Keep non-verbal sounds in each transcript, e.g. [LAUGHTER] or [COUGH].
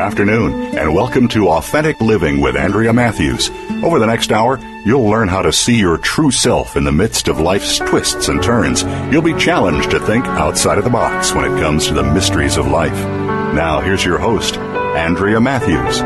Afternoon, and welcome to Authentic Living with Andrea Matthews. Over the next hour, you'll learn how to see your true self in the midst of life's twists and turns. You'll be challenged to think outside of the box when it comes to the mysteries of life. Now, here's your host, Andrea Matthews.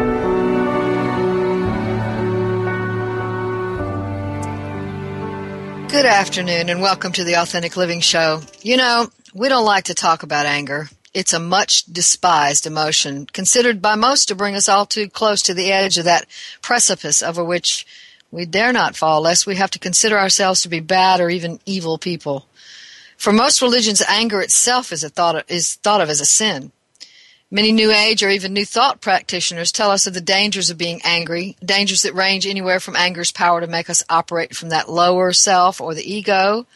Good afternoon, and welcome to the Authentic Living Show. You know, we don't like to talk about anger it's a much despised emotion, considered by most to bring us all too close to the edge of that precipice over which we dare not fall, lest we have to consider ourselves to be bad or even evil people. For most religions, anger itself is, thought of, is thought of as a sin. Many New Age or even New Thought practitioners tell us of the dangers of being angry, dangers that range anywhere from anger's power to make us operate from that lower self or the ego,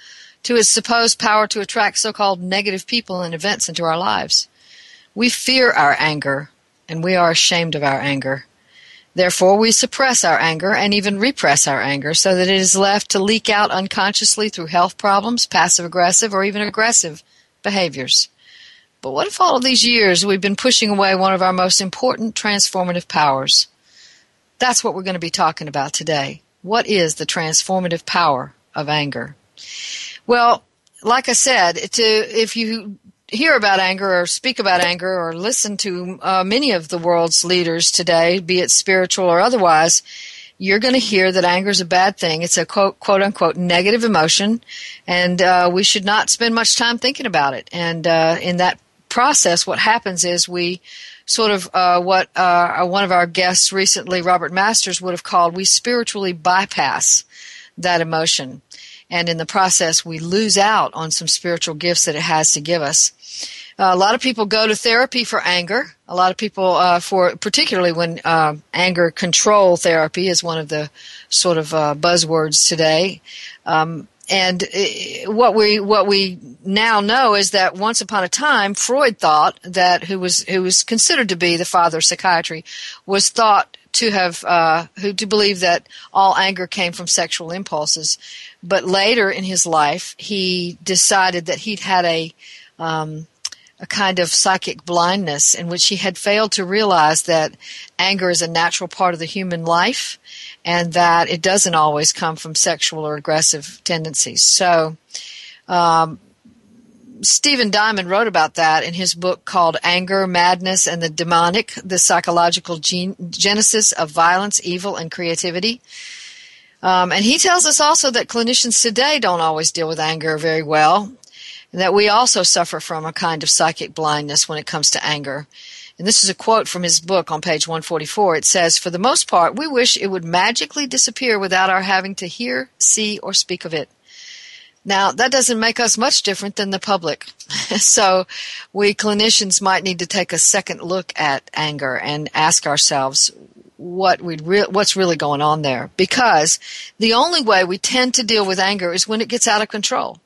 to its supposed power to attract so called negative people and events into our lives. We fear our anger, and we are ashamed of our anger. Therefore, we suppress our anger and even repress our anger so that it is left to leak out unconsciously through health problems, passive aggressive, or even aggressive behaviors. But what if all of these years we've been pushing away one of our most important transformative powers? That's what we're going to be talking about today. What is the transformative power of anger? Well, like I said, to, if you hear about anger or speak about anger or listen to uh, many of the world's leaders today, be it spiritual or otherwise, you're going to hear that anger is a bad thing. It's a quote, quote unquote negative emotion, and uh, we should not spend much time thinking about it. And uh, in that process, what happens is we sort of uh, what uh, one of our guests recently, Robert Masters, would have called we spiritually bypass that emotion and in the process we lose out on some spiritual gifts that it has to give us. Uh, a lot of people go to therapy for anger. A lot of people, uh, for particularly when uh, anger control therapy is one of the sort of uh, buzzwords today. Um, and uh, what we what we now know is that once upon a time, Freud thought that who was who was considered to be the father of psychiatry was thought to have uh, who to believe that all anger came from sexual impulses. But later in his life, he decided that he'd had a um, a kind of psychic blindness in which he had failed to realize that anger is a natural part of the human life and that it doesn't always come from sexual or aggressive tendencies. So, um, Stephen Diamond wrote about that in his book called Anger, Madness, and the Demonic The Psychological Gen- Genesis of Violence, Evil, and Creativity. Um, and he tells us also that clinicians today don't always deal with anger very well, and that we also suffer from a kind of psychic blindness when it comes to anger. And this is a quote from his book on page 144. It says, For the most part, we wish it would magically disappear without our having to hear, see, or speak of it. Now, that doesn't make us much different than the public. [LAUGHS] so, we clinicians might need to take a second look at anger and ask ourselves what we re- what's really going on there. Because the only way we tend to deal with anger is when it gets out of control.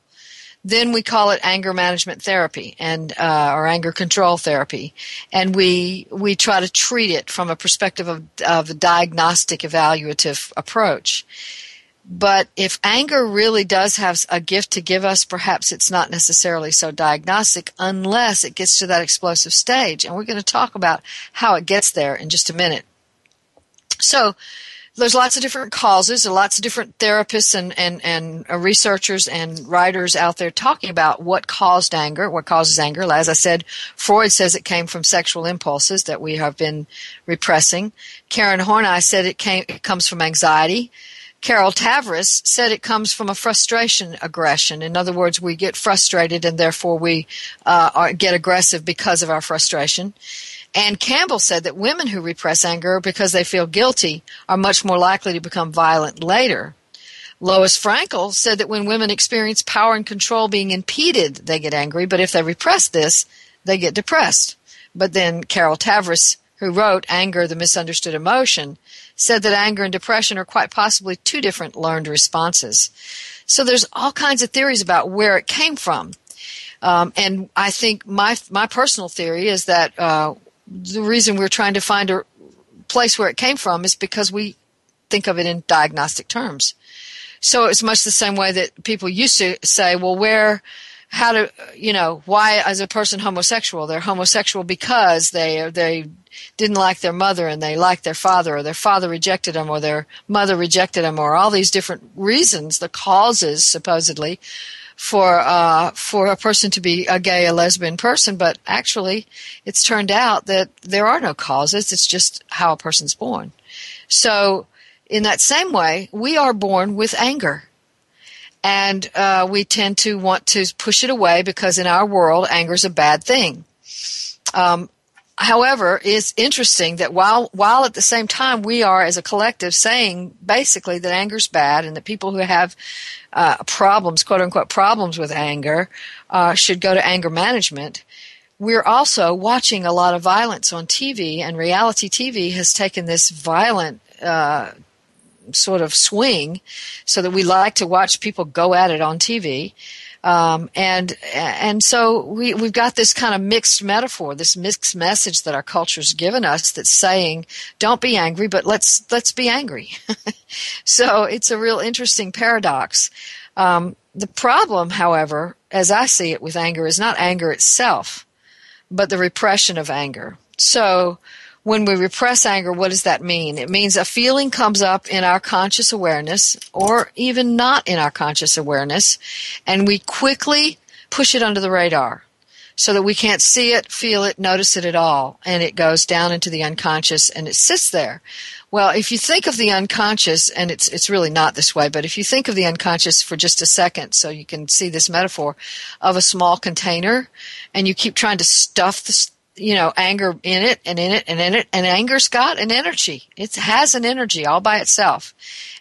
Then we call it anger management therapy and uh, or anger control therapy, and we we try to treat it from a perspective of, of a diagnostic evaluative approach. But if anger really does have a gift to give us, perhaps it's not necessarily so diagnostic unless it gets to that explosive stage. And we're going to talk about how it gets there in just a minute. So, there's lots of different causes and lots of different therapists and, and, and uh, researchers and writers out there talking about what caused anger, what causes anger. As I said, Freud says it came from sexual impulses that we have been repressing. Karen Horney said it came, it comes from anxiety. Carol Tavris said it comes from a frustration aggression. In other words, we get frustrated and therefore we uh, are, get aggressive because of our frustration. And Campbell said that women who repress anger because they feel guilty are much more likely to become violent later. Lois Frankel said that when women experience power and control being impeded, they get angry, but if they repress this, they get depressed. But then Carol Tavris, who wrote Anger, the Misunderstood Emotion, said that anger and depression are quite possibly two different learned responses. So there's all kinds of theories about where it came from. Um, and I think my my personal theory is that uh, the reason we're trying to find a place where it came from is because we think of it in diagnostic terms. So it's much the same way that people used to say, well, where, how to, you know, why is a person homosexual? They're homosexual because they, they didn't like their mother and they liked their father or their father rejected them or their mother rejected them or all these different reasons, the causes supposedly for uh, for a person to be a gay, a lesbian person, but actually, it's turned out that there are no causes. It's just how a person's born. So in that same way, we are born with anger. And uh, we tend to want to push it away because in our world, anger is a bad thing. Um, however, it's interesting that while while at the same time we are as a collective saying basically that anger is bad and that people who have uh, problems, quote unquote, problems with anger, uh, should go to anger management. We're also watching a lot of violence on TV, and reality TV has taken this violent uh, sort of swing so that we like to watch people go at it on TV. Um, and and so we we've got this kind of mixed metaphor, this mixed message that our culture's given us that's saying, "Don't be angry, but let's let's be angry." [LAUGHS] so it's a real interesting paradox. Um, the problem, however, as I see it with anger, is not anger itself, but the repression of anger. So when we repress anger, what does that mean? It means a feeling comes up in our conscious awareness or even not in our conscious awareness, and we quickly push it under the radar so that we can't see it, feel it, notice it at all, and it goes down into the unconscious and it sits there. Well, if you think of the unconscious, and it's it's really not this way, but if you think of the unconscious for just a second, so you can see this metaphor of a small container, and you keep trying to stuff the you know, anger in it and in it and in it. And anger's got an energy. It has an energy all by itself.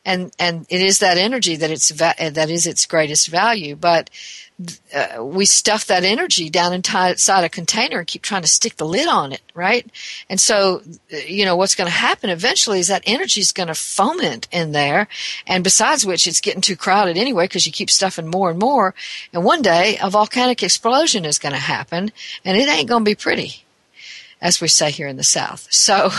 And, and it is that energy that it's, that is its greatest value. But, uh, we stuff that energy down inside a container and keep trying to stick the lid on it, right? And so, uh, you know, what's going to happen eventually is that energy is going to foment in there. And besides which, it's getting too crowded anyway because you keep stuffing more and more. And one day, a volcanic explosion is going to happen and it ain't going to be pretty as we say here in the South. So,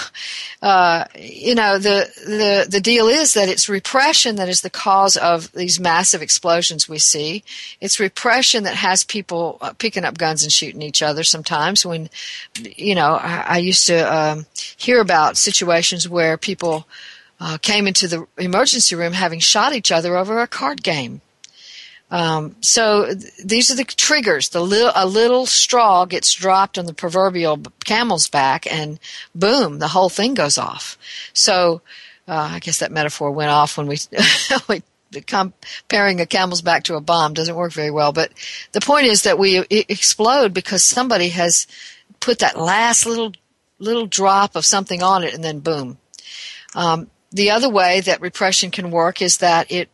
uh, you know, the, the, the deal is that it's repression that is the cause of these massive explosions we see. It's repression that has people uh, picking up guns and shooting each other sometimes when, you know, I, I used to um, hear about situations where people uh, came into the emergency room having shot each other over a card game. Um, so th- these are the triggers. The li- a little straw gets dropped on the proverbial camel's back, and boom, the whole thing goes off. So uh, I guess that metaphor went off when we [LAUGHS] we comparing a camel's back to a bomb doesn't work very well. But the point is that we explode because somebody has put that last little little drop of something on it, and then boom. Um, the other way that repression can work is that it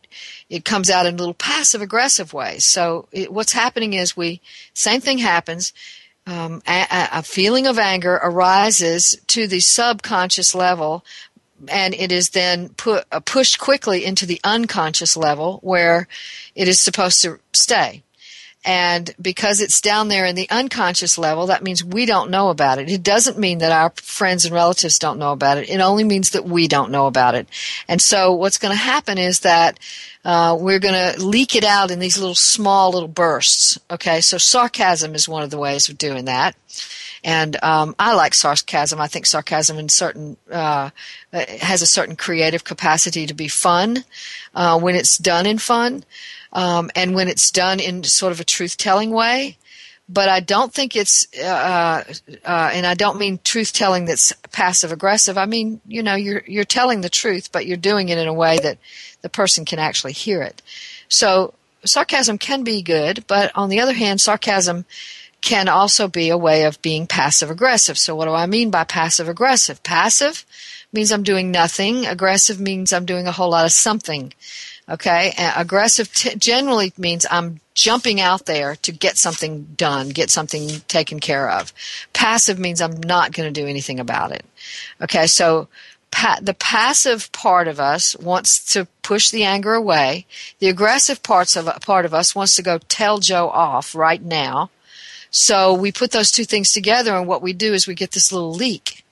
it comes out in little passive aggressive ways. So it, what's happening is we same thing happens. Um, a, a, feeling of anger arises to the subconscious level, and it is then put uh, pushed quickly into the unconscious level where it is supposed to stay. And because it's down there in the unconscious level, that means we don't know about it. It doesn't mean that our friends and relatives don't know about it. It only means that we don't know about it. And so what's going to happen is that uh, we're going to leak it out in these little small little bursts. Okay, so sarcasm is one of the ways of doing that. And um, I like sarcasm. I think sarcasm in certain uh, has a certain creative capacity to be fun uh, when it's done in fun um, and when it's done in sort of a truth telling way. But I don't think it's, uh, uh, and I don't mean truth telling that's passive aggressive. I mean, you know, you're you're telling the truth, but you're doing it in a way that the person can actually hear it. So sarcasm can be good, but on the other hand, sarcasm can also be a way of being passive aggressive. So what do I mean by passive aggressive? Passive means I'm doing nothing. Aggressive means I'm doing a whole lot of something. Okay. And aggressive t- generally means I'm jumping out there to get something done, get something taken care of. Passive means I'm not going to do anything about it. Okay. So pa- the passive part of us wants to push the anger away. The aggressive parts of part of us wants to go tell Joe off right now. So we put those two things together and what we do is we get this little leak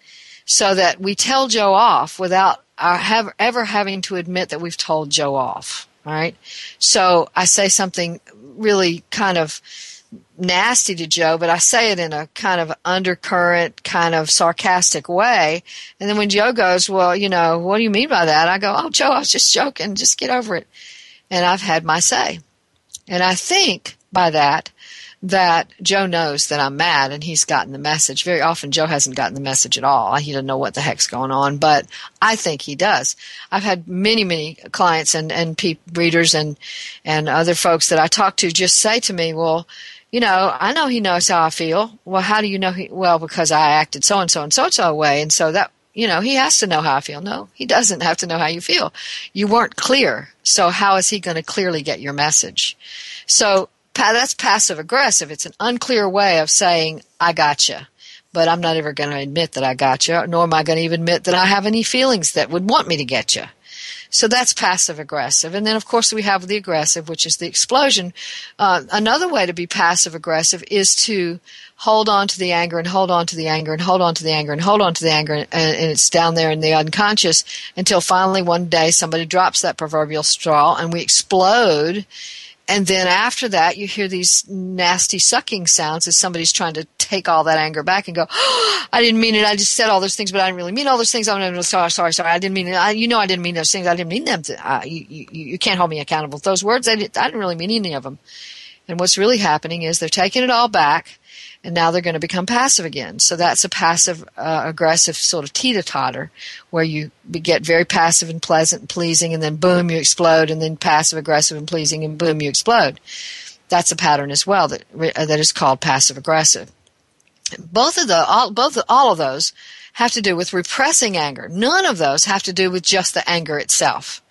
so that we tell Joe off without our have, ever having to admit that we've told Joe off. All right. So I say something really kind of nasty to Joe, but I say it in a kind of undercurrent, kind of sarcastic way. And then when Joe goes, Well, you know, what do you mean by that? I go, Oh, Joe, I was just joking. Just get over it. And I've had my say. And I think by that, that Joe knows that I'm mad and he's gotten the message. Very often Joe hasn't gotten the message at all. He doesn't know what the heck's going on, but I think he does. I've had many, many clients and, and pe- readers and, and other folks that I talk to just say to me, well, you know, I know he knows how I feel. Well, how do you know he, well, because I acted so and so and so and so way. And so that, you know, he has to know how I feel. No, he doesn't have to know how you feel. You weren't clear. So how is he going to clearly get your message? So that's passive aggressive. It's an unclear way of saying, I got you. But I'm not ever going to admit that I got you, nor am I going to even admit that I have any feelings that would want me to get you. So that's passive aggressive. And then, of course, we have the aggressive, which is the explosion. Uh, another way to be passive aggressive is to hold on to the anger and hold on to the anger and hold on to the anger and hold on to the anger. And, and it's down there in the unconscious until finally one day somebody drops that proverbial straw and we explode and then after that, you hear these nasty sucking sounds as somebody's trying to take all that anger back and go, oh, [GASPS] I didn't mean it. I just said all those things, but I didn't really mean all those things. I'm sorry, sorry, sorry. I didn't mean it. I, you know, I didn't mean those things. I didn't mean them to, uh, you, you, you can't hold me accountable. Those words, I, did, I didn't really mean any of them. And what's really happening is they're taking it all back and now they're going to become passive again. So that's a passive uh, aggressive sort of teeter totter where you get very passive and pleasant and pleasing, and then boom, you explode, and then passive aggressive and pleasing, and boom, you explode. That's a pattern as well that uh, that is called passive aggressive. Both of the all, both all of those have to do with repressing anger. None of those have to do with just the anger itself.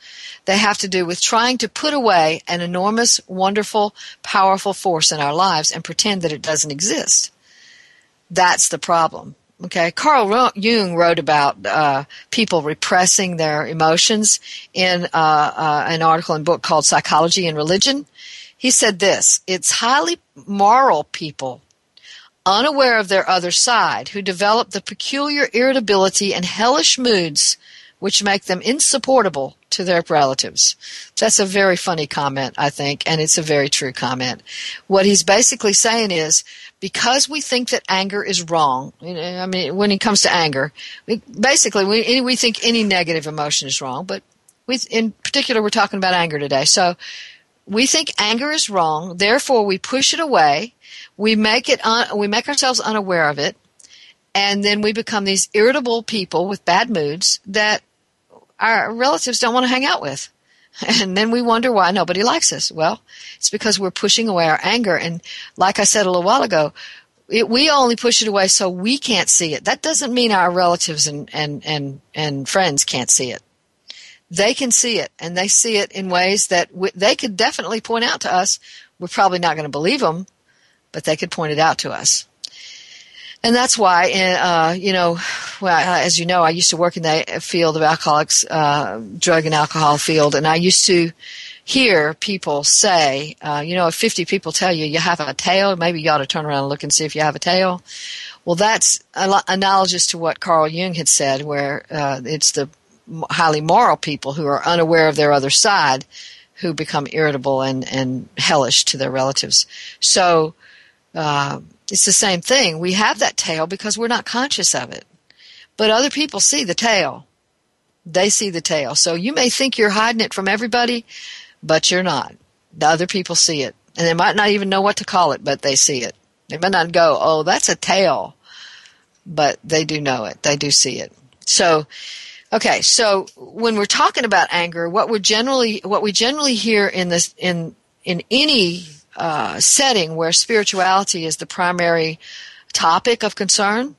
They have to do with trying to put away an enormous, wonderful, powerful force in our lives and pretend that it doesn't exist. That's the problem. Okay, Carl Jung wrote about uh, people repressing their emotions in uh, uh, an article and book called Psychology and Religion. He said this: "It's highly moral people, unaware of their other side, who develop the peculiar irritability and hellish moods which make them insupportable to their relatives. That's a very funny comment, I think, and it's a very true comment. What he's basically saying is because we think that anger is wrong, I mean, when it comes to anger, we, basically we, we think any negative emotion is wrong, but we, in particular, we're talking about anger today. So we think anger is wrong, therefore we push it away, we make it, un, we make ourselves unaware of it, and then we become these irritable people with bad moods that our relatives don't want to hang out with. [LAUGHS] And then we wonder why nobody likes us. Well, it's because we're pushing away our anger. And like I said a little while ago, it, we only push it away so we can't see it. That doesn't mean our relatives and, and, and, and friends can't see it. They can see it, and they see it in ways that we, they could definitely point out to us. We're probably not going to believe them, but they could point it out to us and that's why, uh, you know, well, as you know, I used to work in the field of alcoholics, uh, drug and alcohol field, and I used to hear people say, uh, you know, if 50 people tell you you have a tail, maybe you ought to turn around and look and see if you have a tail. Well, that's analogous to what Carl Jung had said, where uh, it's the highly moral people who are unaware of their other side who become irritable and, and hellish to their relatives. So, uh, it's the same thing. We have that tail because we're not conscious of it. But other people see the tail. They see the tail. So you may think you're hiding it from everybody, but you're not. The other people see it. And they might not even know what to call it, but they see it. They might not go, oh, that's a tail. But they do know it. They do see it. So, okay. So when we're talking about anger, what we generally, what we generally hear in this, in, in any uh, setting where spirituality is the primary topic of concern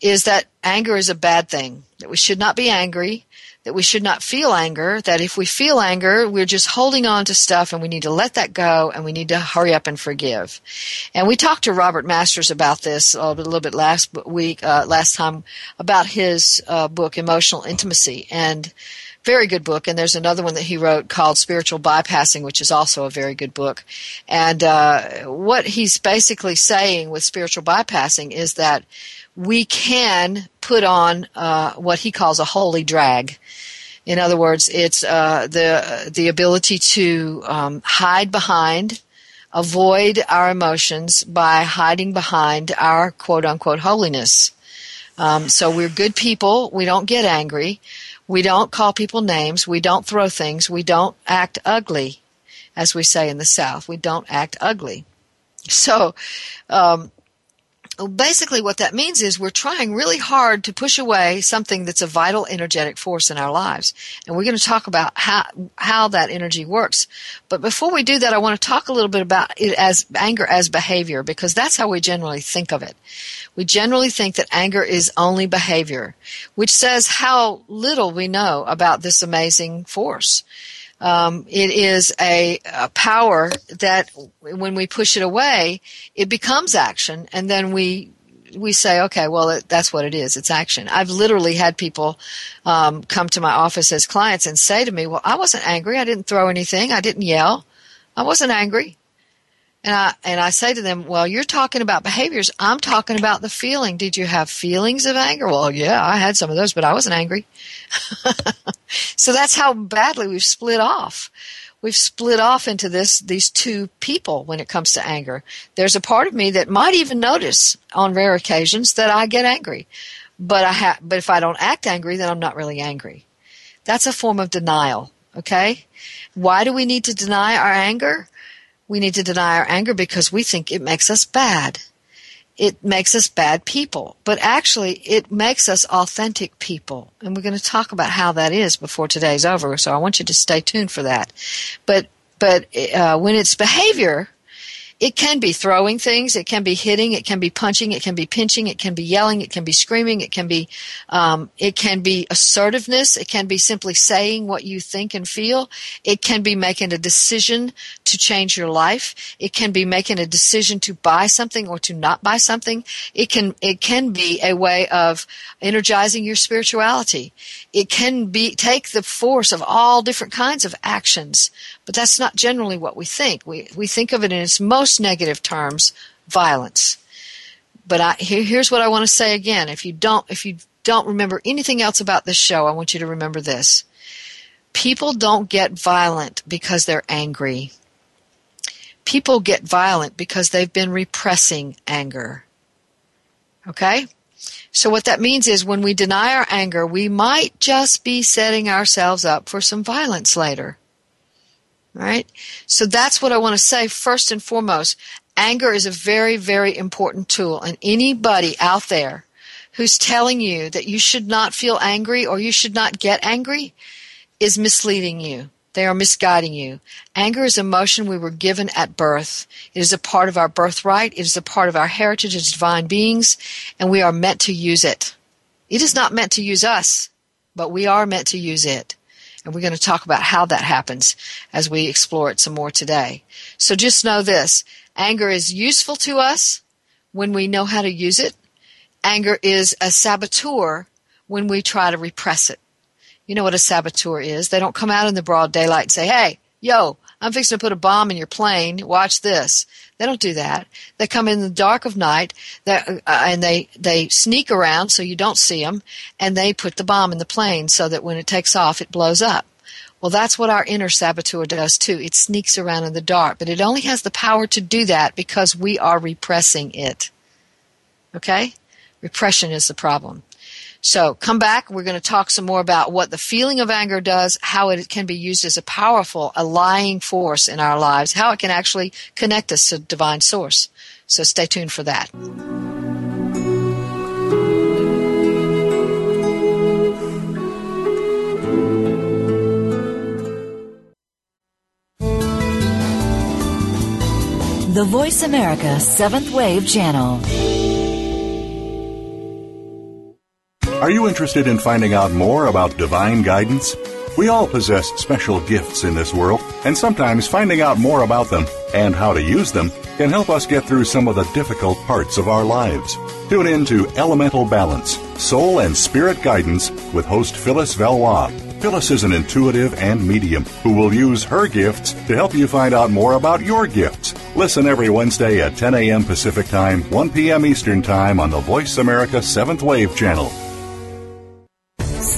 is that anger is a bad thing, that we should not be angry, that we should not feel anger, that if we feel anger, we're just holding on to stuff and we need to let that go and we need to hurry up and forgive. And we talked to Robert Masters about this a little bit last week, uh, last time about his uh, book, Emotional Intimacy. And very good book. And there's another one that he wrote called Spiritual Bypassing, which is also a very good book. And uh, what he's basically saying with spiritual bypassing is that we can put on uh, what he calls a holy drag. In other words, it's uh, the the ability to um, hide behind, avoid our emotions by hiding behind our quote unquote holiness. Um, so we're good people. We don't get angry. We don't call people names. We don't throw things. We don't act ugly, as we say in the South. We don't act ugly. So, um, basically what that means is we're trying really hard to push away something that's a vital energetic force in our lives. And we're going to talk about how how that energy works. But before we do that i want to talk a little bit about it as anger as behavior because that's how we generally think of it. We generally think that anger is only behavior which says how little we know about this amazing force um, it is a, a, power that when we push it away, it becomes action, and then we we say, okay, well, it, that's what it is. It's action. I've literally had people um, come to my office as clients and say to me, "Well, I wasn't angry. I didn't throw anything. I didn't yell. I wasn't angry." And I and I say to them, "Well, you're talking about behaviors. I'm talking about the feeling. Did you have feelings of anger? Well, yeah, I had some of those, but I wasn't angry." [LAUGHS] so that's how badly we've split off. We've split off into this these two people when it comes to anger. There's a part of me that might even notice on rare occasions that I get angry, but I ha- but if I don't act angry, then I'm not really angry. That's a form of denial. Okay, why do we need to deny our anger? We need to deny our anger because we think it makes us bad it makes us bad people, but actually it makes us authentic people. And we're going to talk about how that is before today's over. So I want you to stay tuned for that. But, but, uh, when it's behavior, it can be throwing things, it can be hitting, it can be punching, it can be pinching, it can be yelling, it can be screaming, it can be, um, it can be assertiveness, it can be simply saying what you think and feel, it can be making a decision to change your life, it can be making a decision to buy something or to not buy something, it can, it can be a way of energizing your spirituality. It can be, take the force of all different kinds of actions but that's not generally what we think. We, we think of it in its most negative terms, violence. But I, here, here's what I want to say again. If you don't, if you don't remember anything else about this show, I want you to remember this. People don't get violent because they're angry. People get violent because they've been repressing anger. Okay? So what that means is when we deny our anger, we might just be setting ourselves up for some violence later. Right? So that's what I want to say first and foremost. Anger is a very, very important tool. And anybody out there who's telling you that you should not feel angry or you should not get angry is misleading you. They are misguiding you. Anger is emotion we were given at birth. It is a part of our birthright. It is a part of our heritage as divine beings, and we are meant to use it. It is not meant to use us, but we are meant to use it. And we're going to talk about how that happens as we explore it some more today. So just know this. Anger is useful to us when we know how to use it. Anger is a saboteur when we try to repress it. You know what a saboteur is. They don't come out in the broad daylight and say, hey, yo, I'm fixing to put a bomb in your plane. Watch this. They don't do that. They come in the dark of night uh, and they, they sneak around so you don't see them and they put the bomb in the plane so that when it takes off, it blows up. Well, that's what our inner saboteur does too. It sneaks around in the dark, but it only has the power to do that because we are repressing it. Okay? Repression is the problem. So come back. We're going to talk some more about what the feeling of anger does, how it can be used as a powerful, allying force in our lives, how it can actually connect us to divine source. So stay tuned for that. the Voice America Seventh Wave Channel. Are you interested in finding out more about divine guidance? We all possess special gifts in this world, and sometimes finding out more about them and how to use them can help us get through some of the difficult parts of our lives. Tune in to Elemental Balance, Soul and Spirit Guidance with host Phyllis Valois. Phyllis is an intuitive and medium who will use her gifts to help you find out more about your gifts. Listen every Wednesday at 10 a.m. Pacific Time, 1 p.m. Eastern Time on the Voice America 7th Wave channel.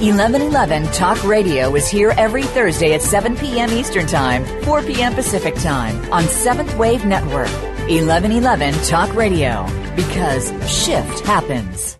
1111 Talk Radio is here every Thursday at 7 p.m. Eastern Time, 4 p.m. Pacific Time on 7th Wave Network. 1111 Talk Radio, because shift happens.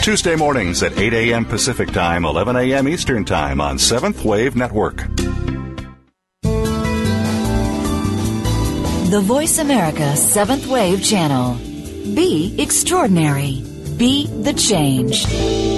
Tuesday mornings at 8 a.m. Pacific Time, 11 a.m. Eastern Time on 7th Wave Network. The Voice America Seventh Wave Channel. Be extraordinary. Be the change.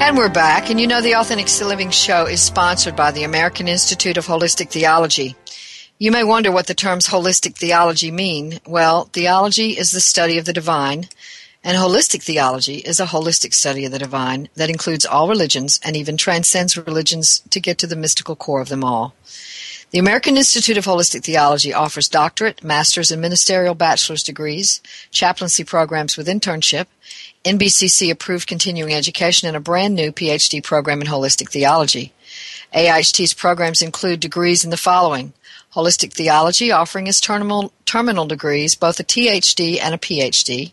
And we're back. And you know, the Authentic Living Show is sponsored by the American Institute of Holistic Theology. You may wonder what the terms holistic theology mean. Well, theology is the study of the divine, and holistic theology is a holistic study of the divine that includes all religions and even transcends religions to get to the mystical core of them all. The American Institute of Holistic Theology offers doctorate, master's, and ministerial bachelor's degrees, chaplaincy programs with internship, NBCC approved continuing education, and a brand new PhD program in holistic theology. AIHT's programs include degrees in the following Holistic Theology, offering as terminal, terminal degrees both a THD and a PhD,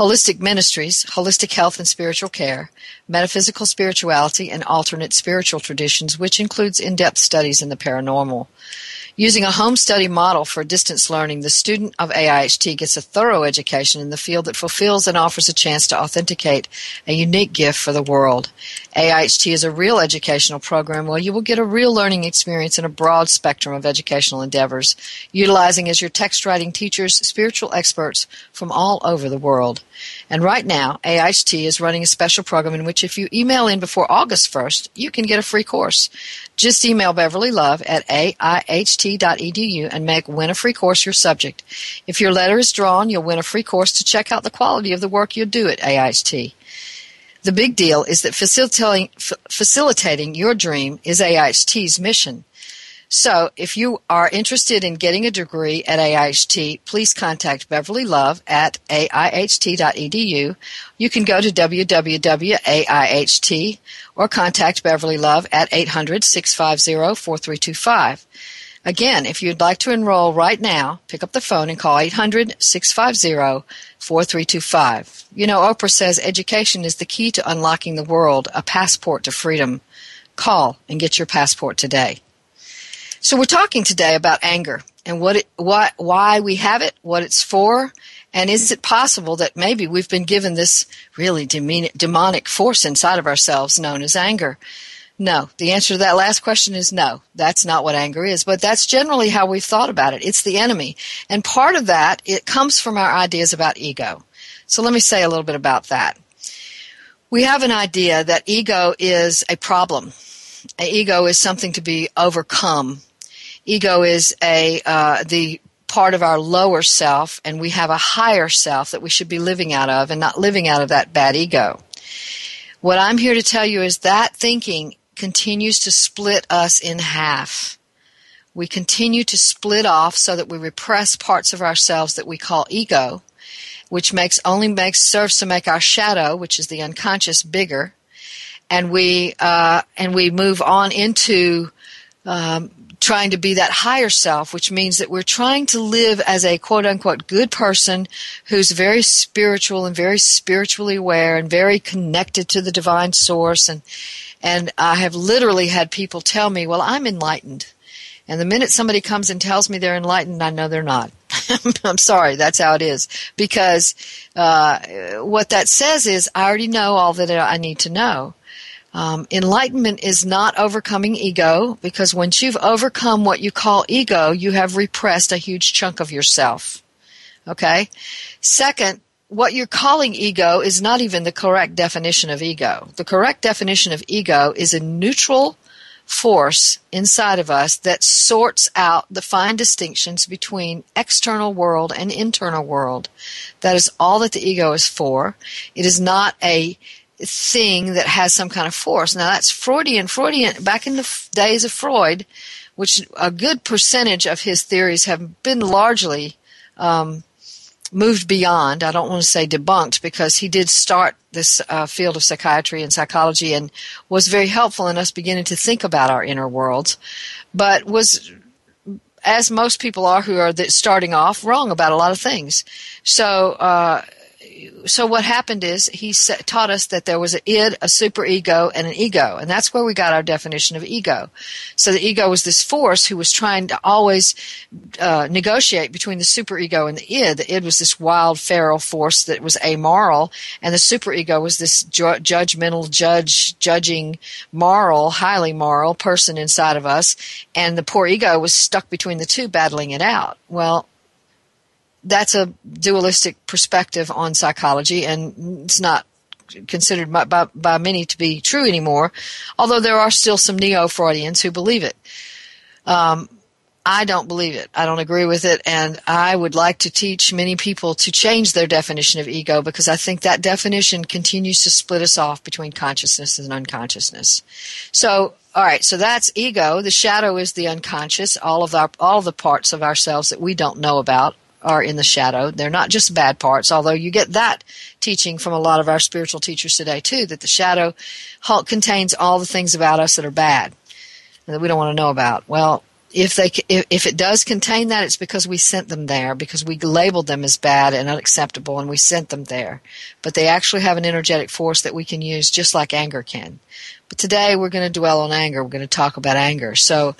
Holistic Ministries, Holistic Health and Spiritual Care, Metaphysical Spirituality, and Alternate Spiritual Traditions, which includes in depth studies in the paranormal. Using a home study model for distance learning, the student of AIHT gets a thorough education in the field that fulfills and offers a chance to authenticate a unique gift for the world. AIHT is a real educational program where you will get a real learning experience in a broad spectrum of educational endeavors, utilizing as your text writing teachers spiritual experts from all over the world. And right now, AIHT is running a special program in which if you email in before August 1st, you can get a free course. Just email Beverly Love at aiht.edu and make Win a Free Course your subject. If your letter is drawn, you'll win a free course to check out the quality of the work you do at AIHT. The big deal is that facilitating, facilitating your dream is AIHT's mission. So, if you are interested in getting a degree at AIHT, please contact Beverly Love at aiht.edu. You can go to www.aiht or contact Beverly Love at 800 650 4325. Again, if you'd like to enroll right now, pick up the phone and call 800 650 4325. You know, Oprah says education is the key to unlocking the world, a passport to freedom. Call and get your passport today. So we're talking today about anger. and what it, why, why we have it, what it's for, and is it possible that maybe we've been given this really demonic force inside of ourselves known as anger? No. The answer to that last question is no. That's not what anger is, but that's generally how we've thought about it. It's the enemy. And part of that, it comes from our ideas about ego. So let me say a little bit about that. We have an idea that ego is a problem. Ego is something to be overcome. Ego is a uh, the part of our lower self, and we have a higher self that we should be living out of, and not living out of that bad ego. What I'm here to tell you is that thinking continues to split us in half. We continue to split off so that we repress parts of ourselves that we call ego, which makes only makes serves to make our shadow, which is the unconscious, bigger, and we uh, and we move on into um, trying to be that higher self, which means that we're trying to live as a quote unquote good person who's very spiritual and very spiritually aware and very connected to the divine source and and I have literally had people tell me, well, I'm enlightened. And the minute somebody comes and tells me they're enlightened, I know they're not. [LAUGHS] I'm sorry, that's how it is. Because uh, what that says is, I already know all that I need to know. Um, enlightenment is not overcoming ego, because once you've overcome what you call ego, you have repressed a huge chunk of yourself. Okay? Second, what you're calling ego is not even the correct definition of ego. The correct definition of ego is a neutral force inside of us that sorts out the fine distinctions between external world and internal world. That is all that the ego is for. It is not a thing that has some kind of force. Now that's Freudian. Freudian, back in the days of Freud, which a good percentage of his theories have been largely um, moved beyond. I don't want to say debunked because he did start this uh, field of psychiatry and psychology and was very helpful in us beginning to think about our inner worlds, but was as most people are who are starting off wrong about a lot of things. So uh, so what happened is he taught us that there was an id, a superego, and an ego, and that's where we got our definition of ego. So the ego was this force who was trying to always uh, negotiate between the superego and the id. The id was this wild, feral force that was amoral, and the superego was this ju- judgmental, judge, judging, moral, highly moral person inside of us, and the poor ego was stuck between the two, battling it out. Well, that's a dualistic perspective on psychology, and it's not considered by, by, by many to be true anymore, although there are still some neo Freudians who believe it. Um, I don't believe it. I don't agree with it. And I would like to teach many people to change their definition of ego because I think that definition continues to split us off between consciousness and unconsciousness. So, all right. So that's ego. The shadow is the unconscious, all of our, all the parts of ourselves that we don't know about are in the shadow. They're not just bad parts, although you get that teaching from a lot of our spiritual teachers today too, that the shadow contains all the things about us that are bad and that we don't want to know about. Well, if they if it does contain that, it's because we sent them there because we labeled them as bad and unacceptable, and we sent them there. But they actually have an energetic force that we can use, just like anger can. But today we're going to dwell on anger. We're going to talk about anger. So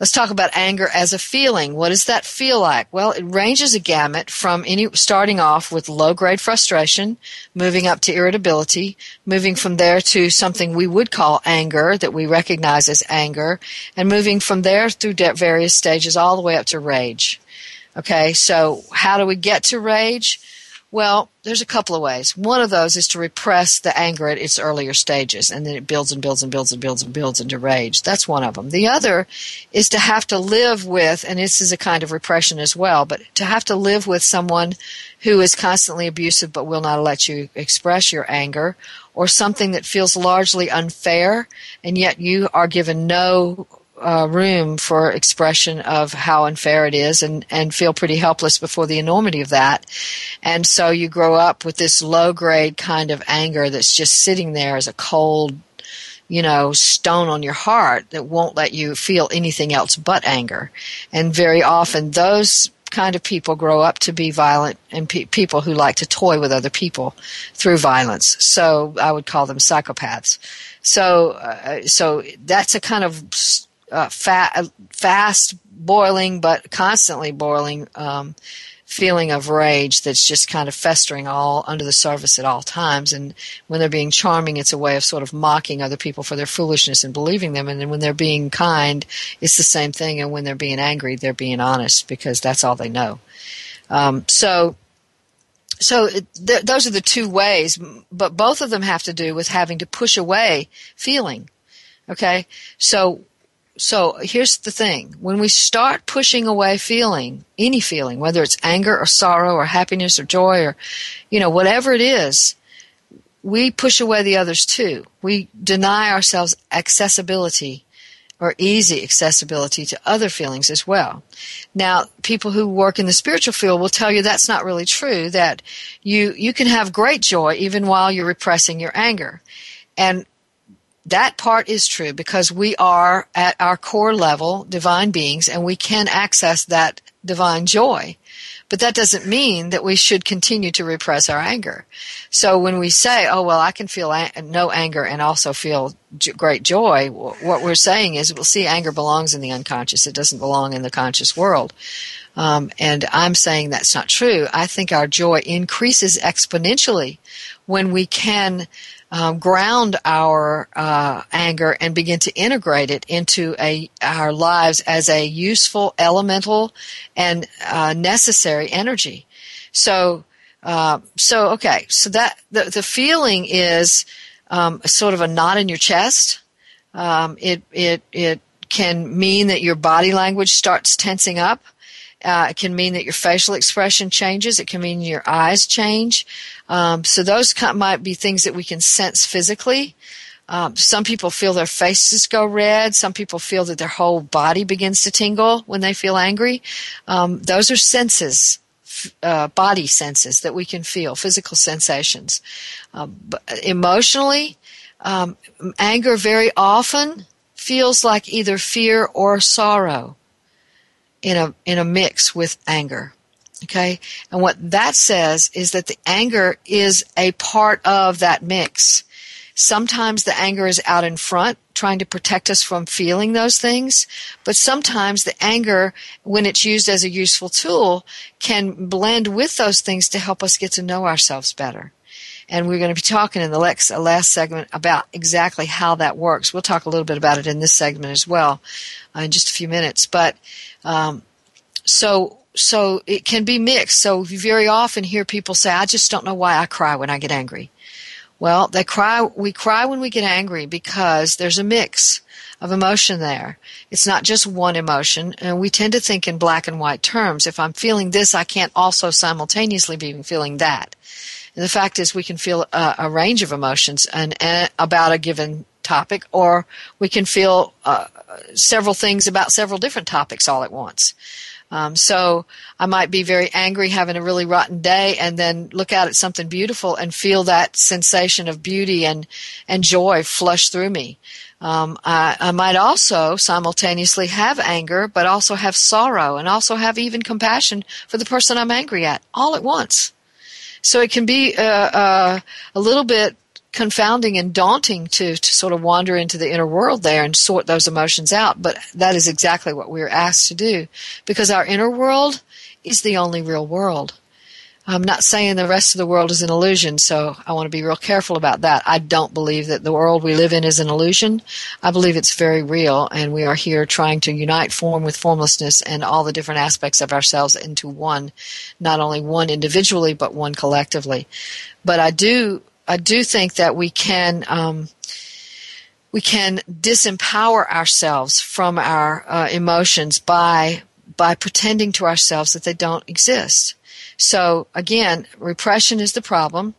Let's talk about anger as a feeling. What does that feel like? Well, it ranges a gamut from any, starting off with low grade frustration, moving up to irritability, moving from there to something we would call anger that we recognize as anger, and moving from there through various stages all the way up to rage. Okay, so how do we get to rage? Well, there's a couple of ways. One of those is to repress the anger at its earlier stages, and then it builds and builds and builds and builds and builds into rage. That's one of them. The other is to have to live with, and this is a kind of repression as well, but to have to live with someone who is constantly abusive but will not let you express your anger, or something that feels largely unfair, and yet you are given no uh, room for expression of how unfair it is and, and feel pretty helpless before the enormity of that. And so you grow up with this low grade kind of anger that's just sitting there as a cold, you know, stone on your heart that won't let you feel anything else but anger. And very often those kind of people grow up to be violent and pe- people who like to toy with other people through violence. So I would call them psychopaths. So, uh, so that's a kind of uh, fa- fast boiling, but constantly boiling um, feeling of rage that's just kind of festering all under the surface at all times. And when they're being charming, it's a way of sort of mocking other people for their foolishness and believing them. And then when they're being kind, it's the same thing. And when they're being angry, they're being honest because that's all they know. Um, so so th- those are the two ways, but both of them have to do with having to push away feeling. Okay, so so here's the thing: when we start pushing away feeling, any feeling, whether it's anger or sorrow or happiness or joy or you know whatever it is, we push away the others too. We deny ourselves accessibility or easy accessibility to other feelings as well. Now, people who work in the spiritual field will tell you that's not really true, that you, you can have great joy even while you're repressing your anger. And that part is true because we are at our core level divine beings and we can access that divine joy. But that doesn't mean that we should continue to repress our anger. So when we say, oh, well, I can feel no anger and also feel great joy, what we're saying is, well, see, anger belongs in the unconscious. It doesn't belong in the conscious world. Um, and I'm saying that's not true. I think our joy increases exponentially when we can um, ground our uh, anger and begin to integrate it into a our lives as a useful, elemental, and uh, necessary energy. So, uh, so okay, so that the the feeling is um, sort of a knot in your chest. Um, it it it can mean that your body language starts tensing up. Uh, it can mean that your facial expression changes. It can mean your eyes change. Um, so those might be things that we can sense physically. Um, some people feel their faces go red. Some people feel that their whole body begins to tingle when they feel angry. Um, those are senses, uh, body senses that we can feel, physical sensations. Um, emotionally, um, anger very often feels like either fear or sorrow in a in a mix with anger. Okay? And what that says is that the anger is a part of that mix. Sometimes the anger is out in front, trying to protect us from feeling those things. But sometimes the anger, when it's used as a useful tool, can blend with those things to help us get to know ourselves better. And we're going to be talking in the last, last segment about exactly how that works. We'll talk a little bit about it in this segment as well uh, in just a few minutes. But um, so so it can be mixed. So you very often hear people say, "I just don't know why I cry when I get angry." Well, they cry. We cry when we get angry because there's a mix of emotion there. It's not just one emotion, and we tend to think in black and white terms. If I'm feeling this, I can't also simultaneously be feeling that. And the fact is, we can feel a, a range of emotions and, and, about a given topic, or we can feel uh, several things about several different topics all at once. Um, so I might be very angry, having a really rotten day, and then look out at something beautiful and feel that sensation of beauty and and joy flush through me. Um, I, I might also simultaneously have anger, but also have sorrow, and also have even compassion for the person I'm angry at, all at once. So it can be uh, uh, a little bit confounding and daunting to, to sort of wander into the inner world there and sort those emotions out. But that is exactly what we're asked to do because our inner world is the only real world. I'm not saying the rest of the world is an illusion, so I want to be real careful about that. I don't believe that the world we live in is an illusion. I believe it's very real, and we are here trying to unite form with formlessness and all the different aspects of ourselves into one, not only one individually, but one collectively. But I do I do think that we can um, we can disempower ourselves from our uh, emotions by by pretending to ourselves that they don't exist. So again, repression is the problem.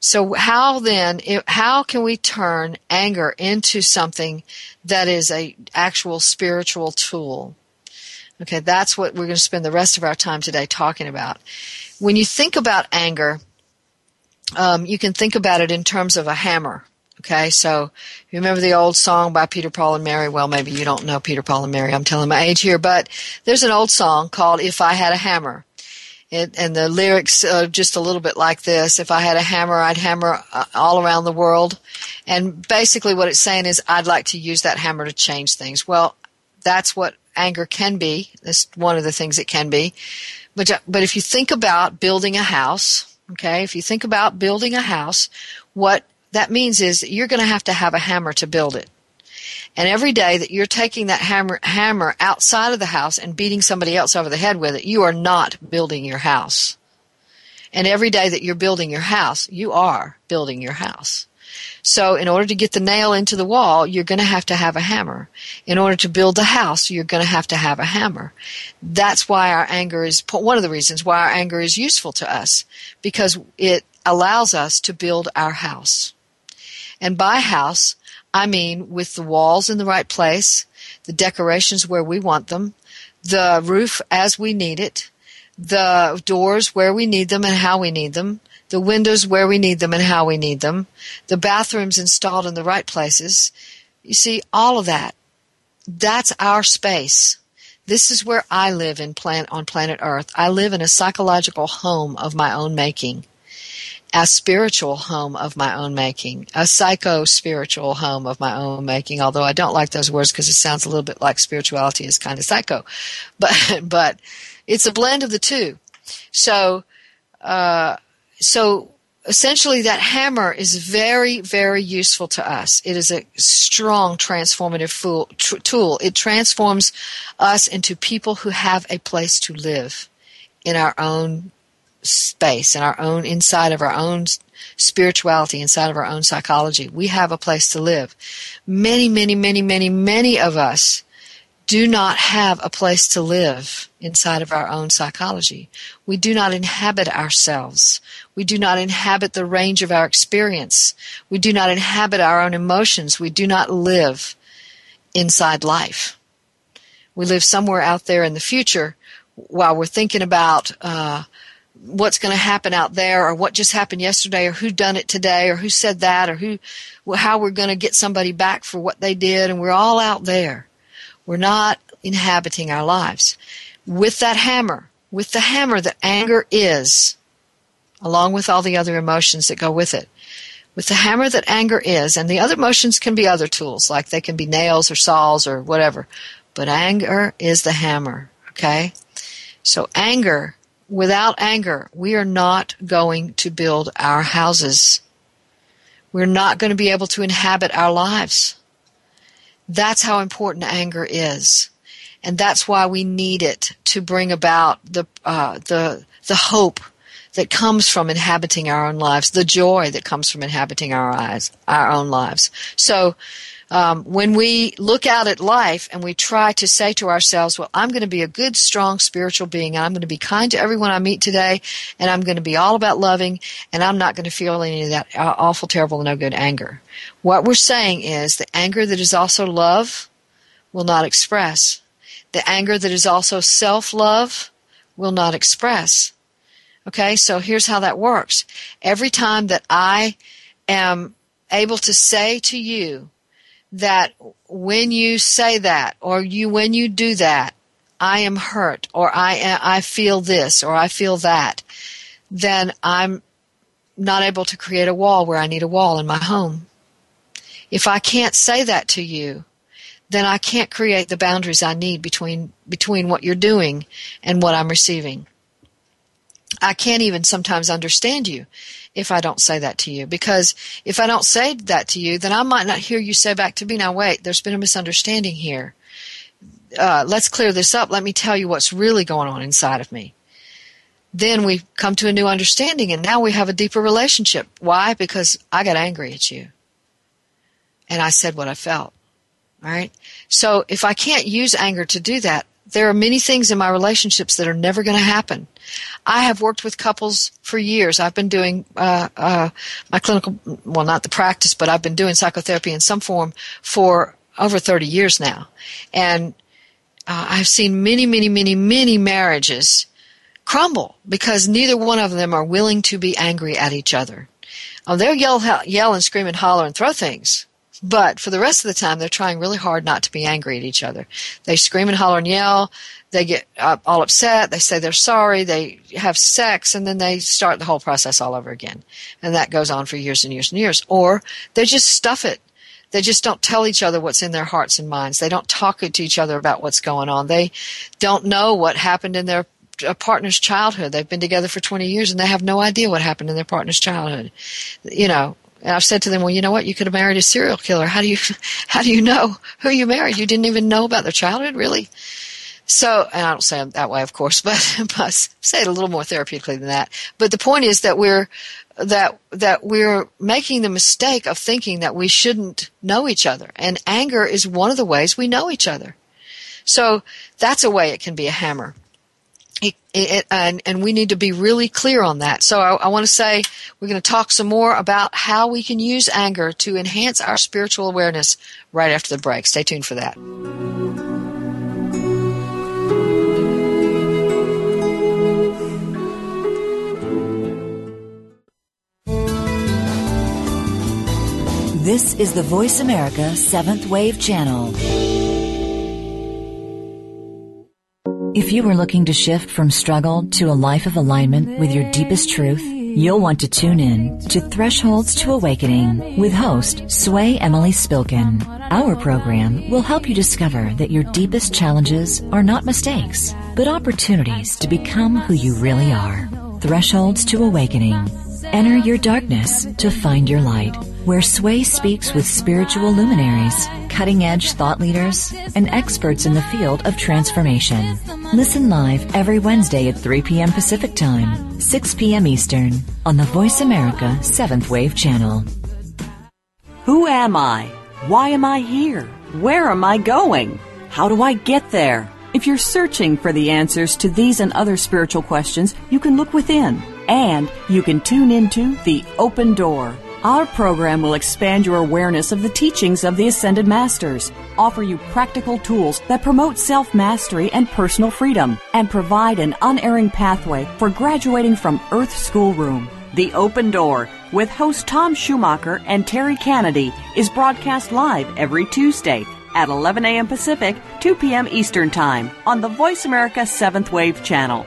So how then how can we turn anger into something that is a actual spiritual tool? Okay, that's what we're going to spend the rest of our time today talking about. When you think about anger, um, you can think about it in terms of a hammer. Okay, so you remember the old song by Peter, Paul, and Mary? Well, maybe you don't know Peter, Paul, and Mary. I'm telling my age here, but there's an old song called "If I Had a Hammer." And the lyrics are just a little bit like this if i had a hammer i'd hammer uh, all around the world and basically what it's saying is i'd like to use that hammer to change things well that's what anger can be. That's one of the things it can be. But, but if you think about building a house, okay, if you think about building a house, what that means is you're going to have to have a hammer to build it. And every day that you're taking that hammer, hammer outside of the house and beating somebody else over the head with it, you are not building your house. And every day that you're building your house, you are building your house. So in order to get the nail into the wall, you're going to have to have a hammer. In order to build the house, you're going to have to have a hammer. That's why our anger is one of the reasons why our anger is useful to us because it allows us to build our house. And by house, I mean with the walls in the right place, the decorations where we want them, the roof as we need it, the doors where we need them and how we need them, the windows where we need them and how we need them, the bathrooms installed in the right places. You see, all of that. That's our space. This is where I live in on planet Earth. I live in a psychological home of my own making, a spiritual home of my own making, a psycho spiritual home of my own making. Although I don't like those words because it sounds a little bit like spirituality is kind of psycho, [LAUGHS] but but it's a blend of the two. So. Uh, so essentially that hammer is very very useful to us it is a strong transformative fool, tr- tool it transforms us into people who have a place to live in our own space in our own inside of our own spirituality inside of our own psychology we have a place to live many many many many many of us do not have a place to live inside of our own psychology. We do not inhabit ourselves. We do not inhabit the range of our experience. We do not inhabit our own emotions. We do not live inside life. We live somewhere out there in the future while we're thinking about uh, what's going to happen out there or what just happened yesterday or who done it today or who said that or who how we're going to get somebody back for what they did and we're all out there we're not inhabiting our lives. With that hammer, with the hammer that anger is, along with all the other emotions that go with it, with the hammer that anger is, and the other emotions can be other tools, like they can be nails or saws or whatever, but anger is the hammer, okay? So anger, without anger, we are not going to build our houses. We're not going to be able to inhabit our lives. That's how important anger is. And that's why we need it to bring about the, uh, the, the hope that comes from inhabiting our own lives, the joy that comes from inhabiting our eyes, our own lives. So, um, when we look out at life and we try to say to ourselves, well, I'm going to be a good, strong spiritual being, and I'm going to be kind to everyone I meet today, and I'm going to be all about loving, and I'm not going to feel any of that awful, terrible, no good anger. What we're saying is the anger that is also love will not express. The anger that is also self love will not express. Okay, so here's how that works. Every time that I am able to say to you, that when you say that or you when you do that I am hurt or I I feel this or I feel that then I'm not able to create a wall where I need a wall in my home. If I can't say that to you, then I can't create the boundaries I need between between what you're doing and what I'm receiving. I can't even sometimes understand you if I don't say that to you. Because if I don't say that to you, then I might not hear you say back to me, now wait, there's been a misunderstanding here. Uh, let's clear this up. Let me tell you what's really going on inside of me. Then we come to a new understanding and now we have a deeper relationship. Why? Because I got angry at you. And I said what I felt. All right. So if I can't use anger to do that, there are many things in my relationships that are never going to happen. I have worked with couples for years. I've been doing uh, uh, my clinical, well, not the practice, but I've been doing psychotherapy in some form for over 30 years now. And uh, I've seen many, many, many, many marriages crumble because neither one of them are willing to be angry at each other. Oh, they'll yell, yell and scream and holler and throw things. But for the rest of the time, they're trying really hard not to be angry at each other. They scream and holler and yell. They get all upset. They say they're sorry. They have sex and then they start the whole process all over again. And that goes on for years and years and years. Or they just stuff it. they just don't tell each other what's in their hearts and minds. They don't talk to each other about what's going on. They don't know what happened in their partner's childhood. They've been together for 20 years and they have no idea what happened in their partner's childhood. You know, and I've said to them, well, you know what? You could have married a serial killer. How do you, [LAUGHS] how do you know who you married? You didn't even know about their childhood, really? So, and I don't say it that way, of course, [LAUGHS] but, but say it a little more therapeutically than that. But the point is that we're, that, that we're making the mistake of thinking that we shouldn't know each other. And anger is one of the ways we know each other. So that's a way it can be a hammer. It, it, and, and, we need to be really clear on that. So I, I want to say we're going to talk some more about how we can use anger to enhance our spiritual awareness right after the break. Stay tuned for that. This is the Voice America Seventh Wave Channel. If you are looking to shift from struggle to a life of alignment with your deepest truth, you'll want to tune in to Thresholds to Awakening with host Sway Emily Spilkin. Our program will help you discover that your deepest challenges are not mistakes, but opportunities to become who you really are. Thresholds to Awakening. Enter your darkness to find your light where Sway speaks with spiritual luminaries, cutting edge thought leaders, and experts in the field of transformation. Listen live every Wednesday at 3 p.m. Pacific Time, 6 p.m. Eastern, on the Voice America 7th Wave channel. Who am I? Why am I here? Where am I going? How do I get there? If you're searching for the answers to these and other spiritual questions, you can look within and you can tune into The Open Door our program will expand your awareness of the teachings of the Ascended Masters, offer you practical tools that promote self mastery and personal freedom, and provide an unerring pathway for graduating from Earth Schoolroom. The Open Door with host Tom Schumacher and Terry Kennedy is broadcast live every Tuesday at 11 a.m. Pacific, 2 p.m. Eastern Time on the Voice America 7th Wave channel.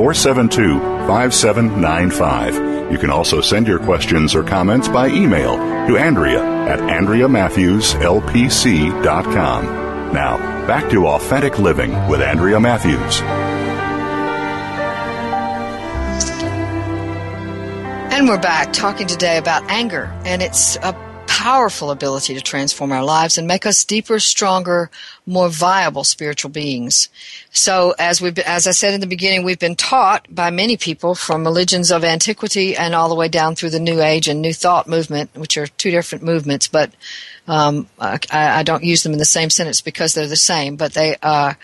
472 5795. You can also send your questions or comments by email to Andrea at AndreaMatthewsLPC.com. Now, back to Authentic Living with Andrea Matthews. And we're back talking today about anger, and it's a powerful ability to transform our lives and make us deeper, stronger, more viable spiritual beings. So, as we, as I said in the beginning, we've been taught by many people from religions of antiquity and all the way down through the New Age and New Thought movement, which are two different movements, but um, I, I, don't use them in the same sentence because they're the same. But they, uh,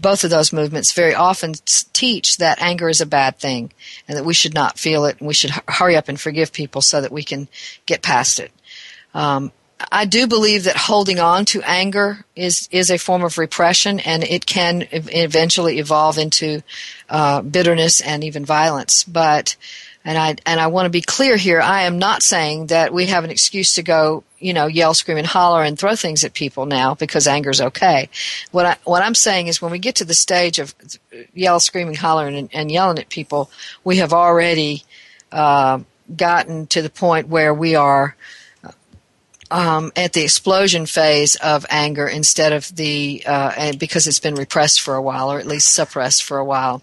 both of those movements very often teach that anger is a bad thing and that we should not feel it and we should hurry up and forgive people so that we can get past it. Um, I do believe that holding on to anger is is a form of repression, and it can eventually evolve into uh, bitterness and even violence. But and I and I want to be clear here. I am not saying that we have an excuse to go, you know, yell, scream, and holler and throw things at people now because anger is okay. What I what I'm saying is when we get to the stage of yell, screaming, hollering, and, and yelling at people, we have already uh, gotten to the point where we are um, at the explosion phase of anger instead of the uh, and because it's been repressed for a while or at least suppressed for a while.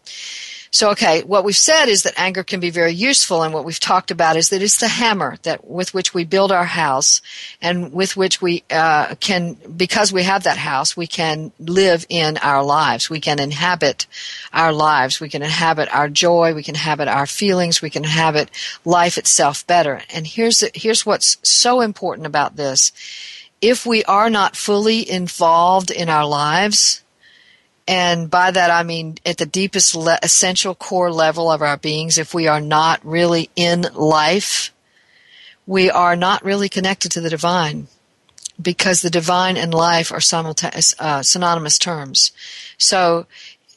So, okay, what we've said is that anger can be very useful, and what we've talked about is that it's the hammer that with which we build our house, and with which we uh, can, because we have that house, we can live in our lives. We can inhabit our lives. We can inhabit our joy. We can inhabit our feelings. We can inhabit life itself better. And here's here's what's so important about this: if we are not fully involved in our lives and by that I mean at the deepest le- essential core level of our beings, if we are not really in life, we are not really connected to the divine because the divine and life are simultaneous, uh, synonymous terms. So,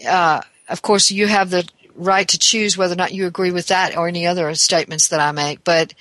uh, of course, you have the right to choose whether or not you agree with that or any other statements that I make. But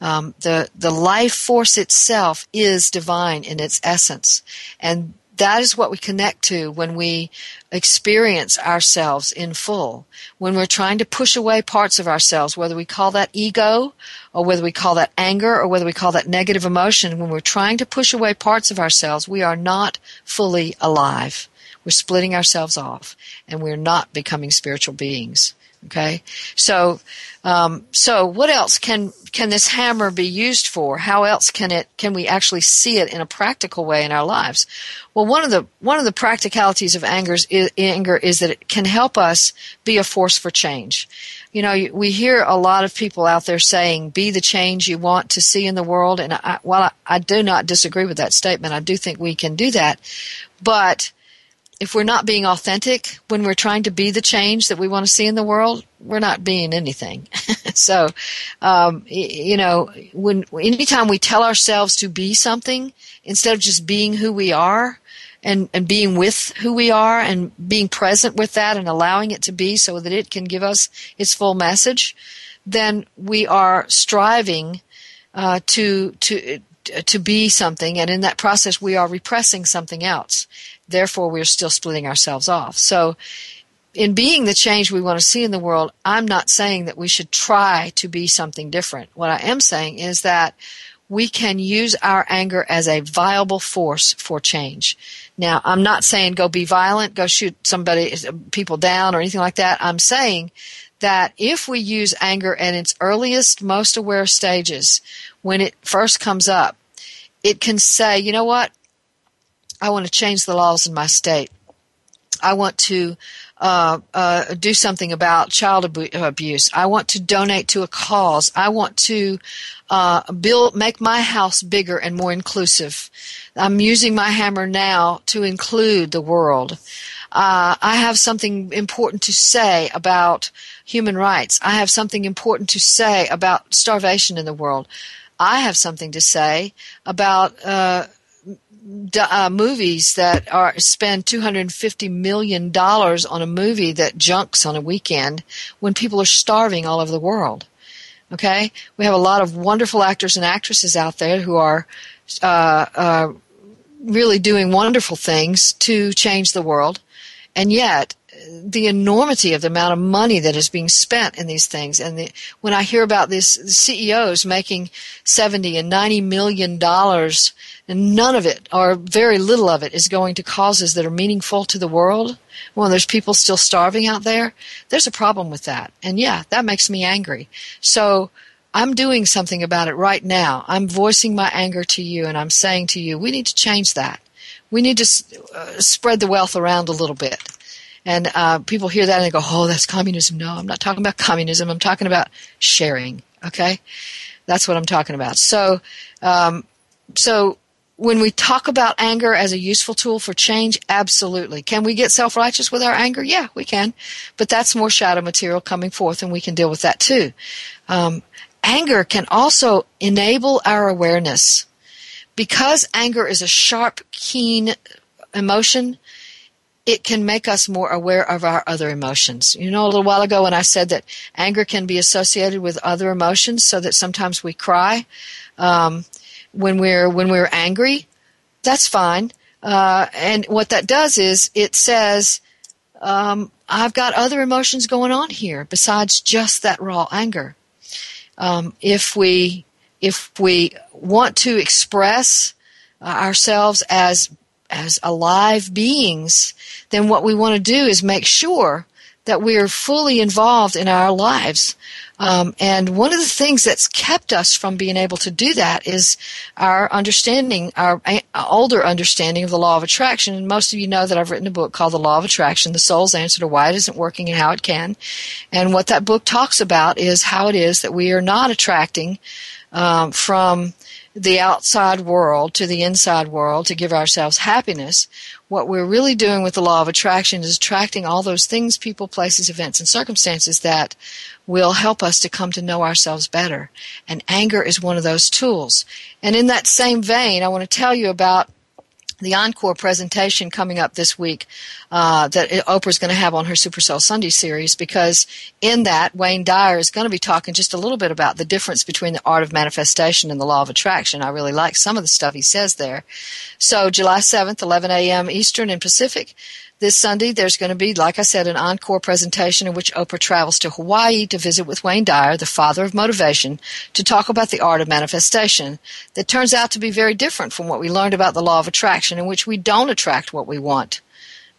um, the the life force itself is divine in its essence, and that is what we connect to when we experience ourselves in full. When we're trying to push away parts of ourselves, whether we call that ego or whether we call that anger or whether we call that negative emotion, when we're trying to push away parts of ourselves, we are not fully alive. We're splitting ourselves off and we're not becoming spiritual beings. Okay, so um, so what else can can this hammer be used for? How else can it can we actually see it in a practical way in our lives? Well, one of the one of the practicalities of anger is, anger is that it can help us be a force for change. You know, we hear a lot of people out there saying, "Be the change you want to see in the world," and I, while I, I do not disagree with that statement, I do think we can do that, but if we're not being authentic when we're trying to be the change that we want to see in the world, we're not being anything. [LAUGHS] so, um, you know, when anytime we tell ourselves to be something instead of just being who we are and, and being with who we are and being present with that and allowing it to be so that it can give us its full message, then we are striving uh, to to to be something, and in that process, we are repressing something else. Therefore, we're still splitting ourselves off. So, in being the change we want to see in the world, I'm not saying that we should try to be something different. What I am saying is that we can use our anger as a viable force for change. Now, I'm not saying go be violent, go shoot somebody, people down or anything like that. I'm saying that if we use anger at its earliest, most aware stages, when it first comes up, it can say, you know what? I want to change the laws in my state. I want to uh, uh, do something about child abuse. I want to donate to a cause. I want to uh, build, make my house bigger and more inclusive. I'm using my hammer now to include the world. Uh, I have something important to say about human rights. I have something important to say about starvation in the world. I have something to say about uh, movies that are spend 250 million dollars on a movie that junks on a weekend when people are starving all over the world. Okay, we have a lot of wonderful actors and actresses out there who are uh, uh, really doing wonderful things to change the world, and yet the enormity of the amount of money that is being spent in these things. And the, when I hear about these CEOs making 70 and 90 million dollars and none of it or very little of it is going to causes that are meaningful to the world, well, there's people still starving out there, there's a problem with that. And yeah, that makes me angry. So I'm doing something about it right now. I'm voicing my anger to you and I'm saying to you, we need to change that. We need to uh, spread the wealth around a little bit. And uh, people hear that and they go, oh, that's communism. No, I'm not talking about communism. I'm talking about sharing. Okay? That's what I'm talking about. So, um, so when we talk about anger as a useful tool for change, absolutely. Can we get self righteous with our anger? Yeah, we can. But that's more shadow material coming forth, and we can deal with that too. Um, anger can also enable our awareness. Because anger is a sharp, keen emotion, it can make us more aware of our other emotions. You know, a little while ago when I said that anger can be associated with other emotions, so that sometimes we cry um, when we're when we're angry. That's fine. Uh, and what that does is it says, um, I've got other emotions going on here besides just that raw anger. Um, if we if we want to express uh, ourselves as as alive beings, then what we want to do is make sure that we are fully involved in our lives. Um, and one of the things that's kept us from being able to do that is our understanding, our older understanding of the law of attraction. And most of you know that I've written a book called The Law of Attraction, The Soul's Answer to Why It Isn't Working and How It Can. And what that book talks about is how it is that we are not attracting um, from the outside world to the inside world to give ourselves happiness, what we're really doing with the law of attraction is attracting all those things, people, places, events, and circumstances that will help us to come to know ourselves better. And anger is one of those tools. And in that same vein, I want to tell you about the encore presentation coming up this week uh, that Oprah's going to have on her Super Soul Sunday series because in that Wayne Dyer is going to be talking just a little bit about the difference between the art of manifestation and the law of attraction. I really like some of the stuff he says there. So July 7th, 11 a.m. Eastern and Pacific, this Sunday, there's going to be, like I said, an encore presentation in which Oprah travels to Hawaii to visit with Wayne Dyer, the father of motivation, to talk about the art of manifestation that turns out to be very different from what we learned about the law of attraction, in which we don't attract what we want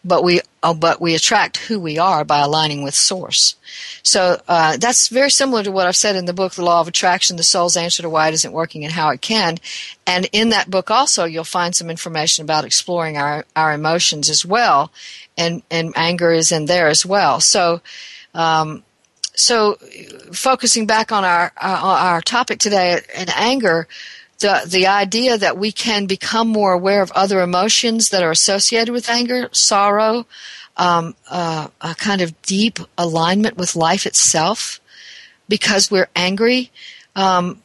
but we oh, but we attract who we are by aligning with source. So uh, that's very similar to what I've said in the book, The Law of Attraction: The Soul's Answer to Why It Isn't Working and How It Can. And in that book, also, you'll find some information about exploring our our emotions as well, and and anger is in there as well. So. Um, so, focusing back on our uh, our topic today, and anger, the the idea that we can become more aware of other emotions that are associated with anger, sorrow, um, uh, a kind of deep alignment with life itself, because we're angry. Um,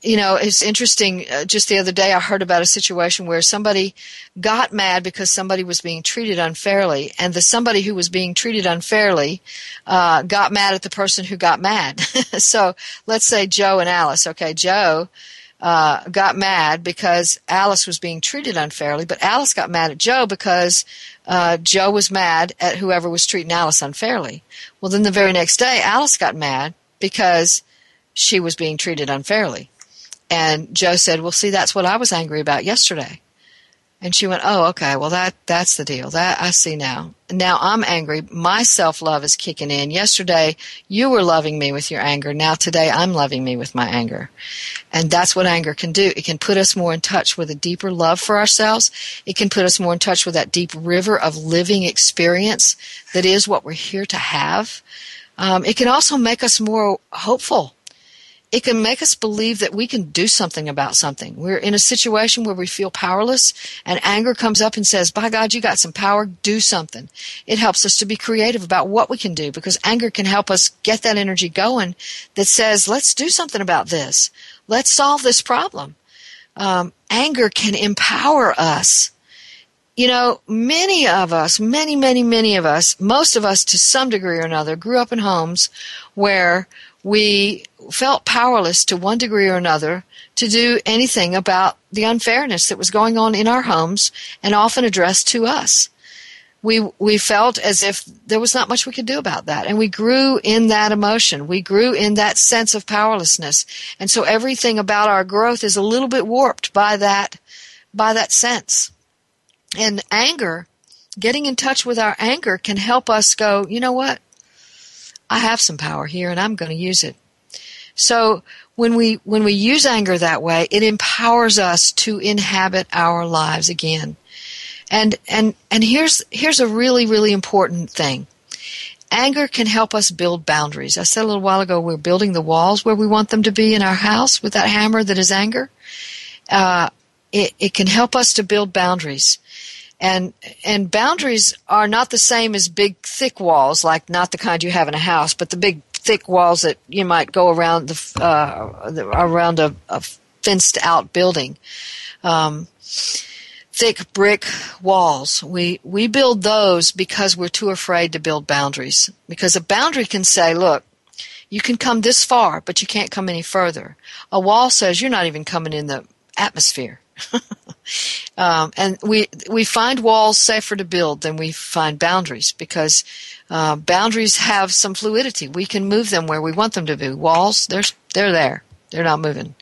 you know, it's interesting. Uh, just the other day, I heard about a situation where somebody got mad because somebody was being treated unfairly, and the somebody who was being treated unfairly uh, got mad at the person who got mad. [LAUGHS] so let's say Joe and Alice. Okay, Joe uh, got mad because Alice was being treated unfairly, but Alice got mad at Joe because uh, Joe was mad at whoever was treating Alice unfairly. Well, then the very next day, Alice got mad because she was being treated unfairly. And Joe said, Well, see, that's what I was angry about yesterday. And she went, "Oh, okay. Well, that that's the deal. That I see now. Now I'm angry. My self-love is kicking in. Yesterday you were loving me with your anger. Now today I'm loving me with my anger." And that's what anger can do. It can put us more in touch with a deeper love for ourselves. It can put us more in touch with that deep river of living experience that is what we're here to have. Um, it can also make us more hopeful it can make us believe that we can do something about something. We're in a situation where we feel powerless and anger comes up and says, by God, you got some power, do something. It helps us to be creative about what we can do because anger can help us get that energy going that says, let's do something about this. Let's solve this problem. Um, anger can empower us. You know, many of us, many, many, many of us, most of us to some degree or another, grew up in homes where we felt powerless to one degree or another to do anything about the unfairness that was going on in our homes and often addressed to us. We, we felt as if there was not much we could do about that. And we grew in that emotion. We grew in that sense of powerlessness. And so everything about our growth is a little bit warped by that, by that sense. And anger, getting in touch with our anger can help us go, you know what? I have some power here and I'm going to use it. So when we when we use anger that way, it empowers us to inhabit our lives again. And and and here's here's a really really important thing. Anger can help us build boundaries. I said a little while ago we're building the walls where we want them to be in our house with that hammer that is anger. Uh, it, it can help us to build boundaries and and boundaries are not the same as big thick walls like not the kind you have in a house but the big thick walls that you might go around the, uh, the around a, a, fenced out building. Um, thick brick walls. We we build those because we're too afraid to build boundaries. Because a boundary can say, "Look, you can come this far, but you can't come any further." A wall says, "You're not even coming in the atmosphere." [LAUGHS] um, and we we find walls safer to build than we find boundaries because uh, boundaries have some fluidity. We can move them where we want them to be. Walls, they're they're there. They're not moving.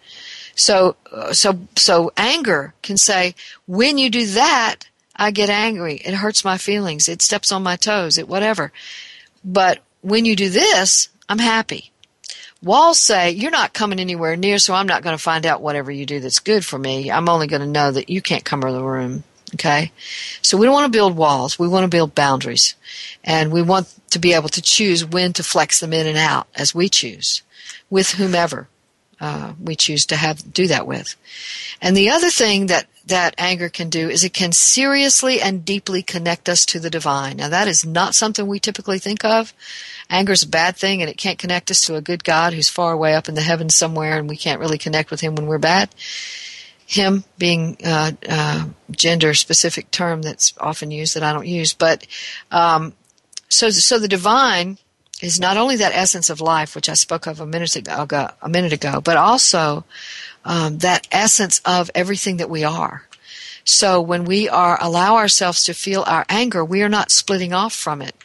So uh, so so anger can say when you do that, I get angry. It hurts my feelings. It steps on my toes. It whatever. But when you do this, I'm happy. Walls say, You're not coming anywhere near, so I'm not going to find out whatever you do that's good for me. I'm only going to know that you can't come in the room. Okay? So we don't want to build walls. We want to build boundaries. And we want to be able to choose when to flex them in and out as we choose with whomever uh, we choose to have do that with. And the other thing that that anger can do is it can seriously and deeply connect us to the divine. Now that is not something we typically think of. Anger is a bad thing and it can't connect us to a good God who's far away up in the heavens somewhere and we can't really connect with him when we're bad. Him being a uh, uh, gender specific term that's often used that I don't use, but um, so so the divine is not only that essence of life, which I spoke of a minute ago, a minute ago but also um, that essence of everything that we are. So when we are allow ourselves to feel our anger, we are not splitting off from it.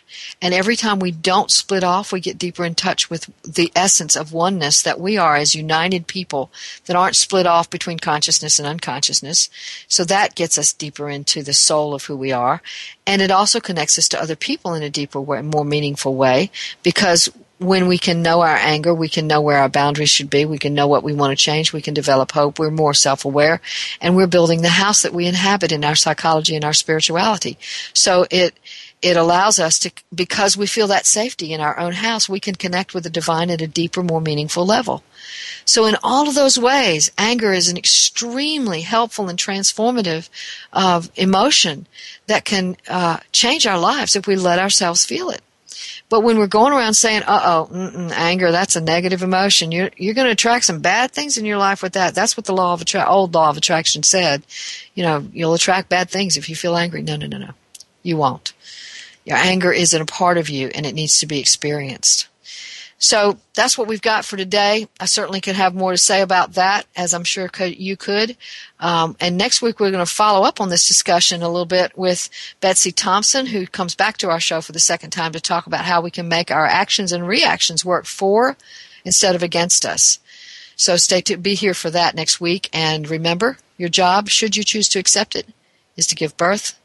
And every time we don't split off, we get deeper in touch with the essence of oneness that we are as united people that aren't split off between consciousness and unconsciousness. So that gets us deeper into the soul of who we are. And it also connects us to other people in a deeper way, more meaningful way because when we can know our anger, we can know where our boundaries should be, we can know what we want to change, we can develop hope, we're more self aware, and we're building the house that we inhabit in our psychology and our spirituality. So it it allows us to, because we feel that safety in our own house, we can connect with the divine at a deeper, more meaningful level. So, in all of those ways, anger is an extremely helpful and transformative uh, emotion that can uh, change our lives if we let ourselves feel it. But when we're going around saying, "Uh oh, anger, that's a negative emotion," you're you're going to attract some bad things in your life with that. That's what the law of attra- old law of attraction said. You know, you'll attract bad things if you feel angry. No, no, no, no, you won't. Your anger isn't a part of you and it needs to be experienced. So that's what we've got for today. I certainly could have more to say about that, as I'm sure you could. Um, and next week we're going to follow up on this discussion a little bit with Betsy Thompson, who comes back to our show for the second time to talk about how we can make our actions and reactions work for instead of against us. So stay to be here for that next week. And remember, your job, should you choose to accept it, is to give birth